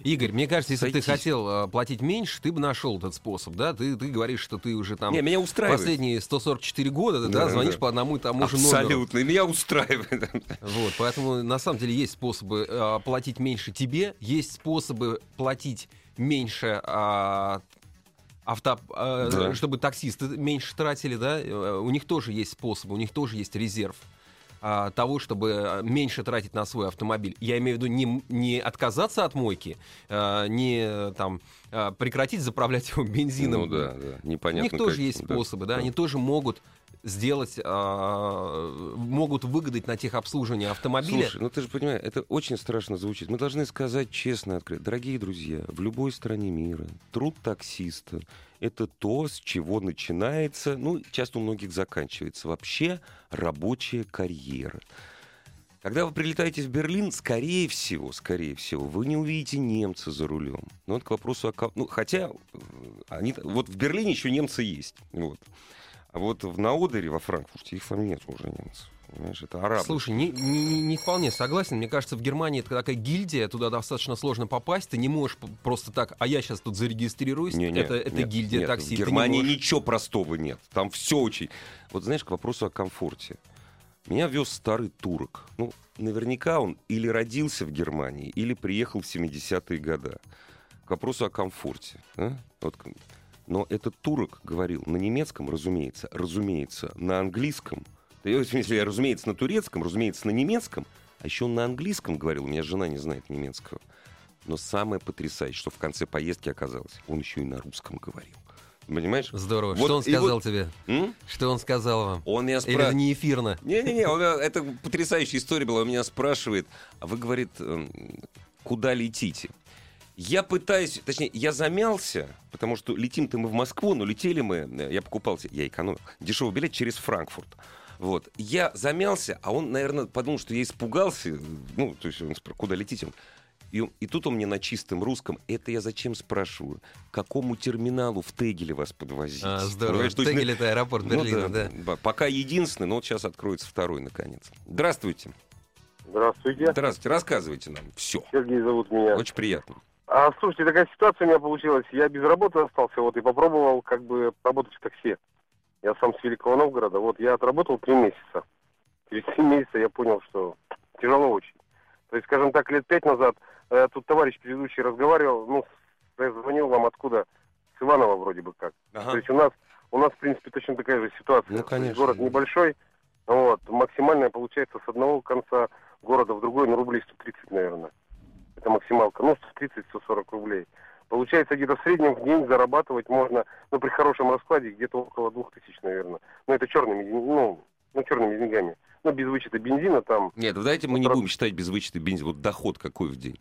Игорь, мне кажется, если бы ты Сойтись. хотел э, платить меньше, ты бы нашел этот способ, да? Ты, ты говоришь, что ты уже там не, меня устраивает. последние 144 года, да, Да, звонишь да. по одному и тому же номеру. Абсолютно, меня устраивает. Вот, поэтому на самом деле есть способы э, платить меньше тебе, есть способы платить меньше а, авто, э, Да. чтобы таксисты меньше тратили, да, Э, у них тоже есть способы, у них тоже есть резерв а, того, чтобы э, меньше тратить на свой автомобиль. Я имею в виду не, не отказаться от мойки, э, не э, там прекратить заправлять его бензином. Ну да, да, У непонятно. них тоже каким, есть да. способы, да, они тоже могут сделать, а, могут выгадать на техобслуживание автомобиля. Слушай, ну ты же понимаешь, это очень страшно звучит. Мы должны сказать честно и открыто. Дорогие друзья, в любой стране мира труд таксиста — это то, с чего начинается, ну, часто у многих заканчивается, вообще рабочая карьера. Когда вы прилетаете в Берлин, скорее всего, скорее всего, вы не увидите немца за рулем. Ну, это к вопросу о... Ну, хотя, э, они... вот в Берлине еще немцы есть. Вот. А вот в Наудере, во Франкфурте, их там нет уже немцев. Понимаешь, это арабы. Слушай, не, не- не вполне согласен. Мне кажется, в Германии это такая гильдия, туда достаточно сложно попасть. Ты не можешь просто так, а я сейчас тут зарегистрируюсь. Не-не, это это нет, гильдия нет, такси. В не Германии можешь. ничего простого нет. Там все очень. Вот знаешь, к вопросу о комфорте. Меня вез старый турок. Ну, наверняка он или родился в Германии, или приехал в 70-е годы. К вопросу о комфорте. а? Вот Но этот турок говорил на немецком, разумеется, разумеется, на английском. В смысле, разумеется, на турецком, разумеется, на немецком. А еще он на английском говорил. У меня жена не знает немецкого. Но самое потрясающее, что в конце поездки оказалось, он еще и на русском говорил. Понимаешь? Здорово. Вот Что он сказал вот- тебе? М? Что он сказал вам? Он меня Или это спрашивает. не эфирно? Не-не-не, это потрясающая история была. Он меня спрашивает, а вы, говорит, эм, куда летите? Я пытаюсь, точнее, я замялся, потому что летим-то мы в Москву, но летели мы, э, я покупал, се- я экономил, дешевый билет через Франкфурт. Вот. Я замялся, а он, наверное, подумал, что я испугался. Ну, то есть он спрашивает, куда летите? И, и тут он мне на чистом русском, это я зачем спрашиваю, к какому терминалу в Тегеле вас подвозить? А, здорово. Понимаешь, есть, Тегель — это аэропорт ну Берлина, да. да. Пока единственный, но вот сейчас откроется второй, наконец. Здравствуйте. Здравствуйте. Здравствуйте, рассказывайте нам. Все. Сергей зовут меня. Очень приятно. А, слушайте, такая ситуация у меня получилась. Я без работы остался, вот, и попробовал как бы работать в такси. Я сам с Великого Новгорода. Вот, я отработал три месяца. Через три месяца я понял, что тяжело очень. То есть, скажем так, лет пять назад э, тут товарищ предыдущий разговаривал, ну, я звонил вам откуда? С Иванова вроде бы как. Ага. То есть у нас, у нас, в принципе, точно такая же ситуация. Ну, конечно. Город небольшой, вот, максимальная получается с одного конца города в другой, ну, рублей 130, наверное. Это максималка. Ну, 130-140 рублей. Получается, где-то в среднем в день зарабатывать можно, ну, при хорошем раскладе, где-то около 2000, наверное. Ну, это черными, ну, ну, черными деньгами. Ну, без вычета бензина там. Нет, давайте мы не будем считать без вычета бензина. Вот доход какой в день?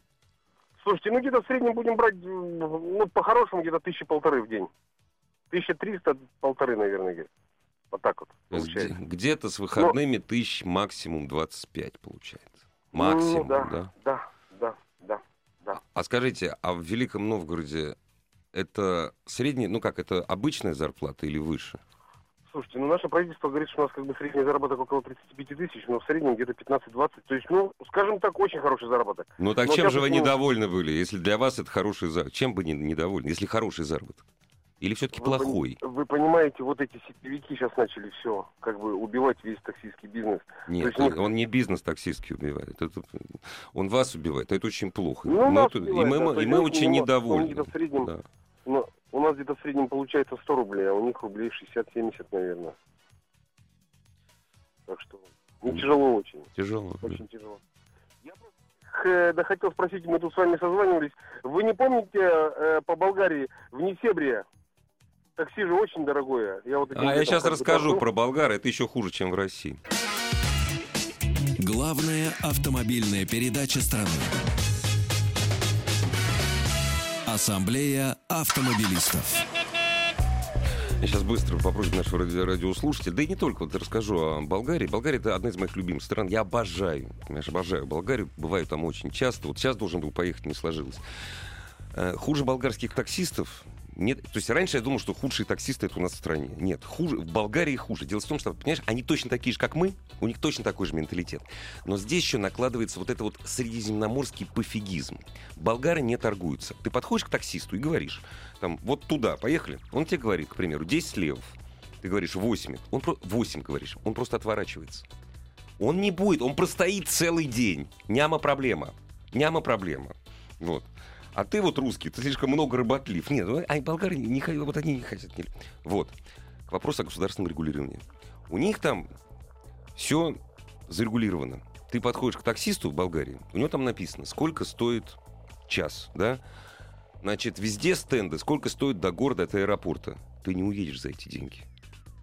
Слушайте, ну, где-то в среднем будем брать, ну, по-хорошему, где-то тысячи полторы в день. 1300, полторы, наверное, где-то. Вот так вот получается. где- Где-то с выходными тысяч максимум 25 получается. Максимум, Ну, да, да. да, да, да. А скажите, а в Великом Новгороде это средняя, ну как, это обычная зарплата или выше? Слушайте, ну наше правительство говорит, что у нас как бы средний заработок около 35 тысяч, но в среднем где-то 15-20. То есть, ну, скажем так, очень хороший заработок. Ну так Ну, чем же вы ну- недовольны были, если для вас это хороший заработок? Чем бы не, недовольны, если хороший заработок? Или все-таки плохой? Вы понимаете, вот эти сетевики сейчас начали все, как бы убивать весь таксистский бизнес. Нет, есть он, нет- он не бизнес таксистский убивает. Это, он вас убивает. Это очень плохо. Ну, Мы нас тут- и убивает, мы, да, и мы них очень немного- недовольны. них в среднем- Да. Ну, у нас где-то в среднем получается 100 рублей, а у них рублей 60-70, наверное. Так что, ну, Мгм. тяжело очень. Тяжело. да. Очень тяжело. Я просто э, да, хотел спросить, мы тут с вами созванивались. Вы не помните э, по Болгарии в Несебре такси же очень дорогое. Я вот А я сейчас расскажу про Болгар. Это еще хуже, чем в России. Главная автомобильная передача страны. Ассамблея автомобилистов. Я сейчас быстро попрошу нашего ради- радиослушателя. Да и не только. Вот расскажу о Болгарии. Болгария это одна из моих любимых стран. Я обожаю. Понимаешь, обожаю Болгарию. Бываю там очень часто. Вот сейчас должен был поехать, не сложилось. Э, Хуже болгарских таксистов нет. То есть раньше я думал, что худшие таксисты это у нас в стране. Нет, хуже, в Болгарии хуже. Дело в том, что, понимаешь, они точно такие же, как мы, у них точно такой же менталитет. Но здесь еще накладывается вот это вот средиземноморский пофигизм. Болгары не торгуются. Ты подходишь к таксисту и говоришь, там, вот туда, поехали. Он тебе говорит, к примеру, 10 левов. Ты говоришь 8. Он про... 8 говоришь. Он просто отворачивается. Он не будет, он простоит целый день. Няма проблема. Няма проблема. Вот. А ты вот русский, ты слишком много работлив. Нет, ну, а болгары не, вот они не хотят. не- Вот. К вопросу о государственном регулировании. У них там все зарегулировано. Ты подходишь к таксисту в Болгарии, у него там написано, сколько стоит час, да? Значит, везде стенды, сколько стоит до города, от аэропорта. Ты не уедешь за эти деньги.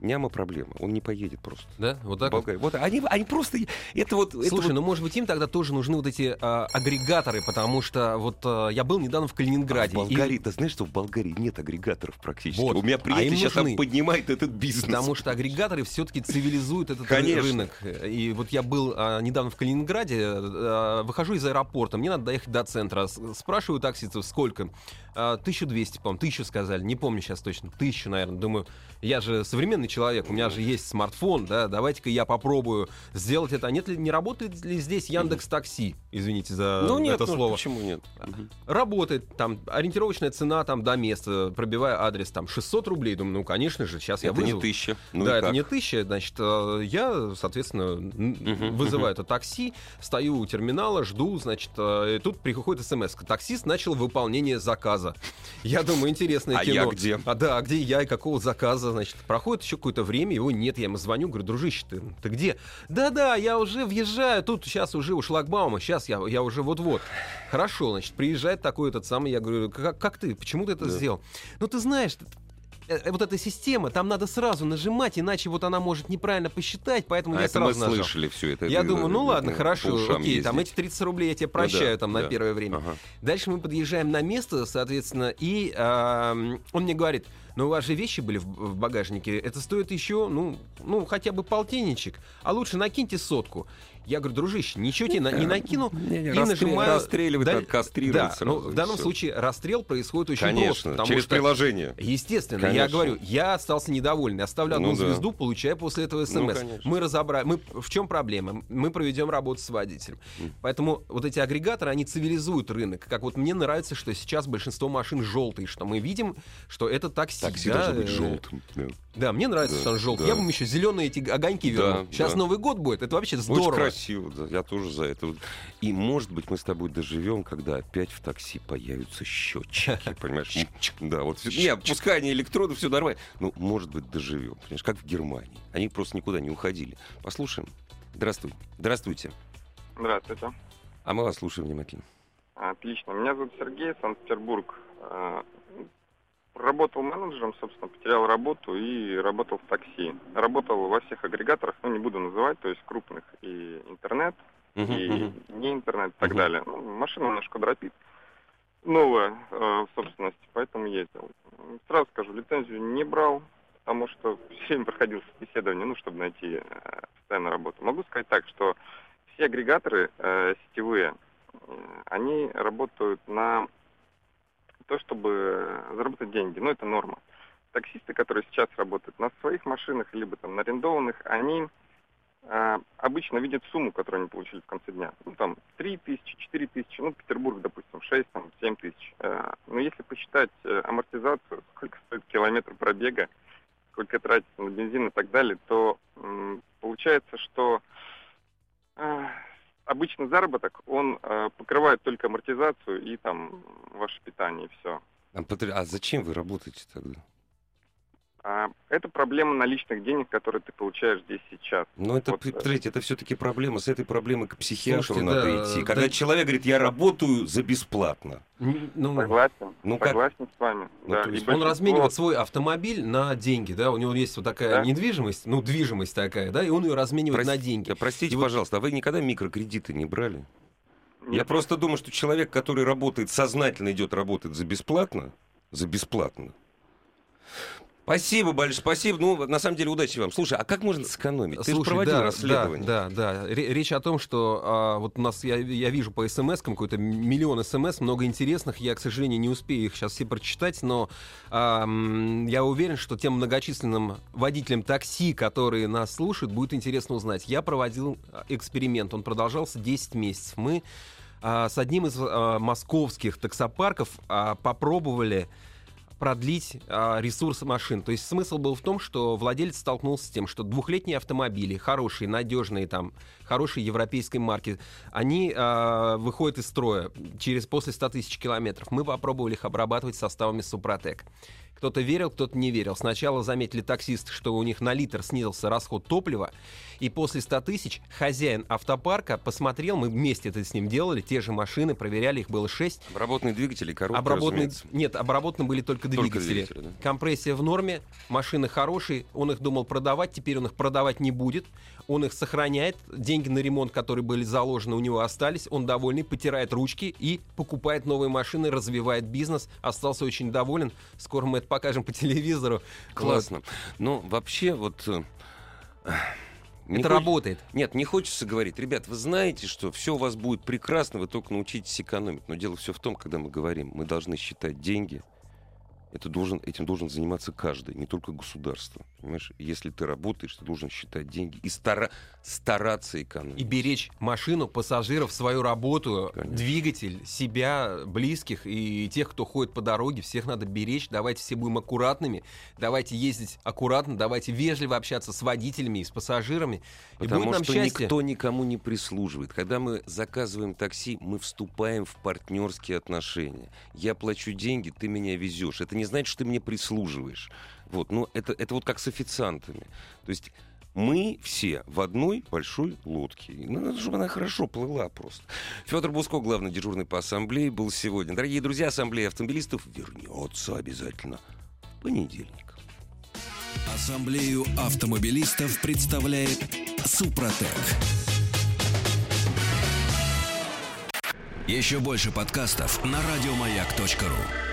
Няма проблема, он не поедет просто. Да? Вот в так вот? Болгарию. Вот они, они просто... Это вот... это Слушай, вот- ну может быть им тогда тоже нужны вот эти а, агрегаторы, потому что вот а, я был недавно в А Калининграде. в и- Болгарии, ты знаешь, что в Болгарии нет агрегаторов практически. Вот. У меня А приятель им сейчас там нужны. поднимает этот бизнес. Потому что агрегаторы все-таки цивилизуют этот Конечно. рынок. И вот я был а, недавно в Калининграде, а, выхожу из аэропорта, мне надо доехать до центра. Спрашиваю таксистов, сколько? А, 1200, по-моему, тысячу сказали, не помню сейчас точно, тысячу, наверное. Думаю, я же современный человек, у меня же есть смартфон, да, давайте-ка я попробую сделать это. А нет ли, не работает ли здесь Яндекс Такси? Извините за Ну нет, это ну, слово. почему нет? Работает, там, ориентировочная цена там до места, пробивая адрес, там, 600 рублей. Думаю, ну, конечно же, сейчас я Это не вызову. тысяча. Ну да, это не тысяча, значит, э, я, соответственно, Мгм, вызываю это такси, стою у терминала, жду, значит, э, и тут приходит смс таксист начал выполнение заказа. Я думаю, интересное А кино. я где? А да, а где я и какого заказа, значит, проходит еще какое-то время, его нет, я ему звоню, говорю, дружище, ты, ты где? Да-да, я уже въезжаю, тут сейчас уже у шлагбаума, сейчас я, я уже вот-вот. Хорошо, значит, приезжает такой этот самый, я говорю, как, как ты, почему ты это Да. сделал? Ну, ты знаешь, вот эта система, там надо сразу нажимать, иначе вот она может неправильно посчитать, поэтому А я это мы сразу нажал. слышали все это. Я это, думаю, ну э, ладно, хорошо, окей, там ездить. эти 30 рублей я тебе Ну да, прощаю там на да. первое время. Ага. Дальше мы подъезжаем на место, соответственно, и ам, он мне говорит, ну у вас же вещи были в, в багажнике, это стоит еще, ну, ну хотя бы полтинничек, а лучше накиньте сотку. Я говорю, дружище, ничего тебе не накину. Не, не, и расстрел- нажимаю- расстреливать Да, кастрировать Да, сразу, ну, в данном случае расстрел происходит очень просто. Конечно, потому через что- приложение. Естественно, я говорю, я остался недоволен. Оставлю одну Ну да. звезду, получаю после этого смс. Ну, конечно. мы разобрали. Мы... В чем проблема? Мы проведем работу с водителем. Поэтому вот эти агрегаторы, они цивилизуют рынок. Как вот мне нравится, что сейчас большинство машин желтые, что мы видим, что это такси. Такси да, должно быть э, желтым. да. Да, мне нравится, Да, что он желтый. да. Я бы еще зеленые эти огоньки вернул. Да, Сейчас да. Новый год будет, это вообще Очень здорово. красиво, да. Я тоже за это. И, может быть, мы с тобой доживем, когда опять в такси появятся счетчики, понимаешь? Да, вот. пускай они электроды, все нормально. Ну, может быть, доживем. Понимаешь, как в Германии. Они просто никуда не уходили. Послушаем. Здравствуй. Здравствуйте. Здравствуйте. А мы вас слушаем внимательно. Отлично. Меня зовут Сергей, Санкт-Петербург. Работал менеджером, собственно, потерял работу и работал в такси. Работал во всех агрегаторах, ну, не буду называть, то есть крупных и интернет, и не интернет и так далее. Ну, машина немножко дропит. Новая э, в собственности, поэтому ездил. Сразу скажу, лицензию не брал, потому что все время проходил собеседование, ну, чтобы найти э, постоянную работу. Могу сказать так, что все агрегаторы э, сетевые, э, они работают на то, чтобы заработать деньги. Ну, это норма. Таксисты, которые сейчас работают на своих машинах, либо там на арендованных, они э, обычно видят сумму, которую они получили в конце дня. Ну, там, 3 тысячи, 4 тысячи, ну, Петербург, допустим, 6, там, 7 тысяч. Э, но если посчитать э, амортизацию, сколько стоит километр пробега, сколько тратится на бензин и так далее, то м, получается, что э, обычный заработок, он э, покрывает только амортизацию и там ваше питание, и все. А, а зачем вы работаете тогда? А, это проблема наличных денег, которые ты получаешь здесь сейчас. Ну, это, Вот, э, подождите, это все-таки проблема. С этой проблемой к психиатру Слушайте, надо да, идти. да. Когда человек говорит, я работаю за бесплатно. Ну, Согласен, Ну, как- согласен с вами. Ну, да. то есть Он большинство- разменивает свой автомобиль на деньги, да, у него есть вот такая Да. недвижимость, ну, движимость такая, да, и он ее разменивает Прости- на деньги. Да, простите, И вот- пожалуйста, а вы никогда микрокредиты не брали? Я Нет, просто думаю, что человек, который работает, сознательно идет работать за бесплатно, за бесплатно. Спасибо большое, спасибо. Ну, на самом деле, удачи вам. Слушай, а как можно сэкономить? Ты же проводил да, расследование. Да, да, да. Ре- Речь о том, что а, вот у нас, я, я вижу по смс какой-то миллион смс, много интересных. Я, к сожалению, не успею их сейчас все прочитать, но а, я уверен, что тем многочисленным водителям такси, которые нас слушают, будет интересно узнать. Я проводил а, эксперимент, он продолжался 10 месяцев. Мы а, с одним из а, московских таксопарков а, попробовали продлить а, ресурс машин. То есть смысл был в том, что владелец столкнулся с тем, что двухлетние автомобили, хорошие, надежные, там, хорошие европейской марки, они а, выходят из строя через после 100 тысяч километров. Мы попробовали их обрабатывать составами Супротек. Кто-то верил, кто-то не верил. Сначала заметили таксисты, что у них на литр снизился расход топлива, и после 100 тысяч хозяин автопарка посмотрел, мы вместе это с ним делали, те же машины, проверяли, их было 6, Обработанные двигатели, коробки, Обработаны, разумеется. нет, обработаны были только Только двигатели. двигатели, да. Компрессия в норме, машины хорошие, он их думал продавать, теперь он их продавать не будет, он их сохраняет, деньги на ремонт, которые были заложены, у него остались, он довольный, потирает ручки и покупает новые машины, развивает бизнес, остался очень доволен, скоро мы это покажем по телевизору. Классно. Но вообще вот... э, Вот. не Это хоч- работает. Нет, не хочется говорить. Ребят, вы знаете, что все у вас будет прекрасно, вы только научитесь экономить. Но дело все в том, когда мы говорим, мы должны считать деньги. Это должен, этим должен заниматься каждый, не только государство. Понимаешь? Если ты работаешь, ты должен считать деньги и стара- стараться экономить. И беречь машину, пассажиров, свою работу, Конечно. двигатель, себя, близких и тех, кто ходит по дороге. Всех надо беречь. Давайте все будем аккуратными. Давайте ездить аккуратно. Давайте вежливо общаться с водителями и с пассажирами. и Потому будет нам что счастье. никто никому не прислуживает. Когда мы заказываем такси, мы вступаем в партнерские отношения. Я плачу деньги, ты меня везешь. Это не значит, что ты мне прислуживаешь. Вот, но это, это вот как с официантами. То есть мы все в одной большой лодке. И Надо, чтобы она хорошо плыла просто. Федор Буско, главный дежурный по ассамблее, был сегодня. Дорогие друзья, ассамблея автомобилистов вернется обязательно в понедельник. Ассамблею автомобилистов представляет Супротек. Еще больше подкастов на радиомаяк.ру.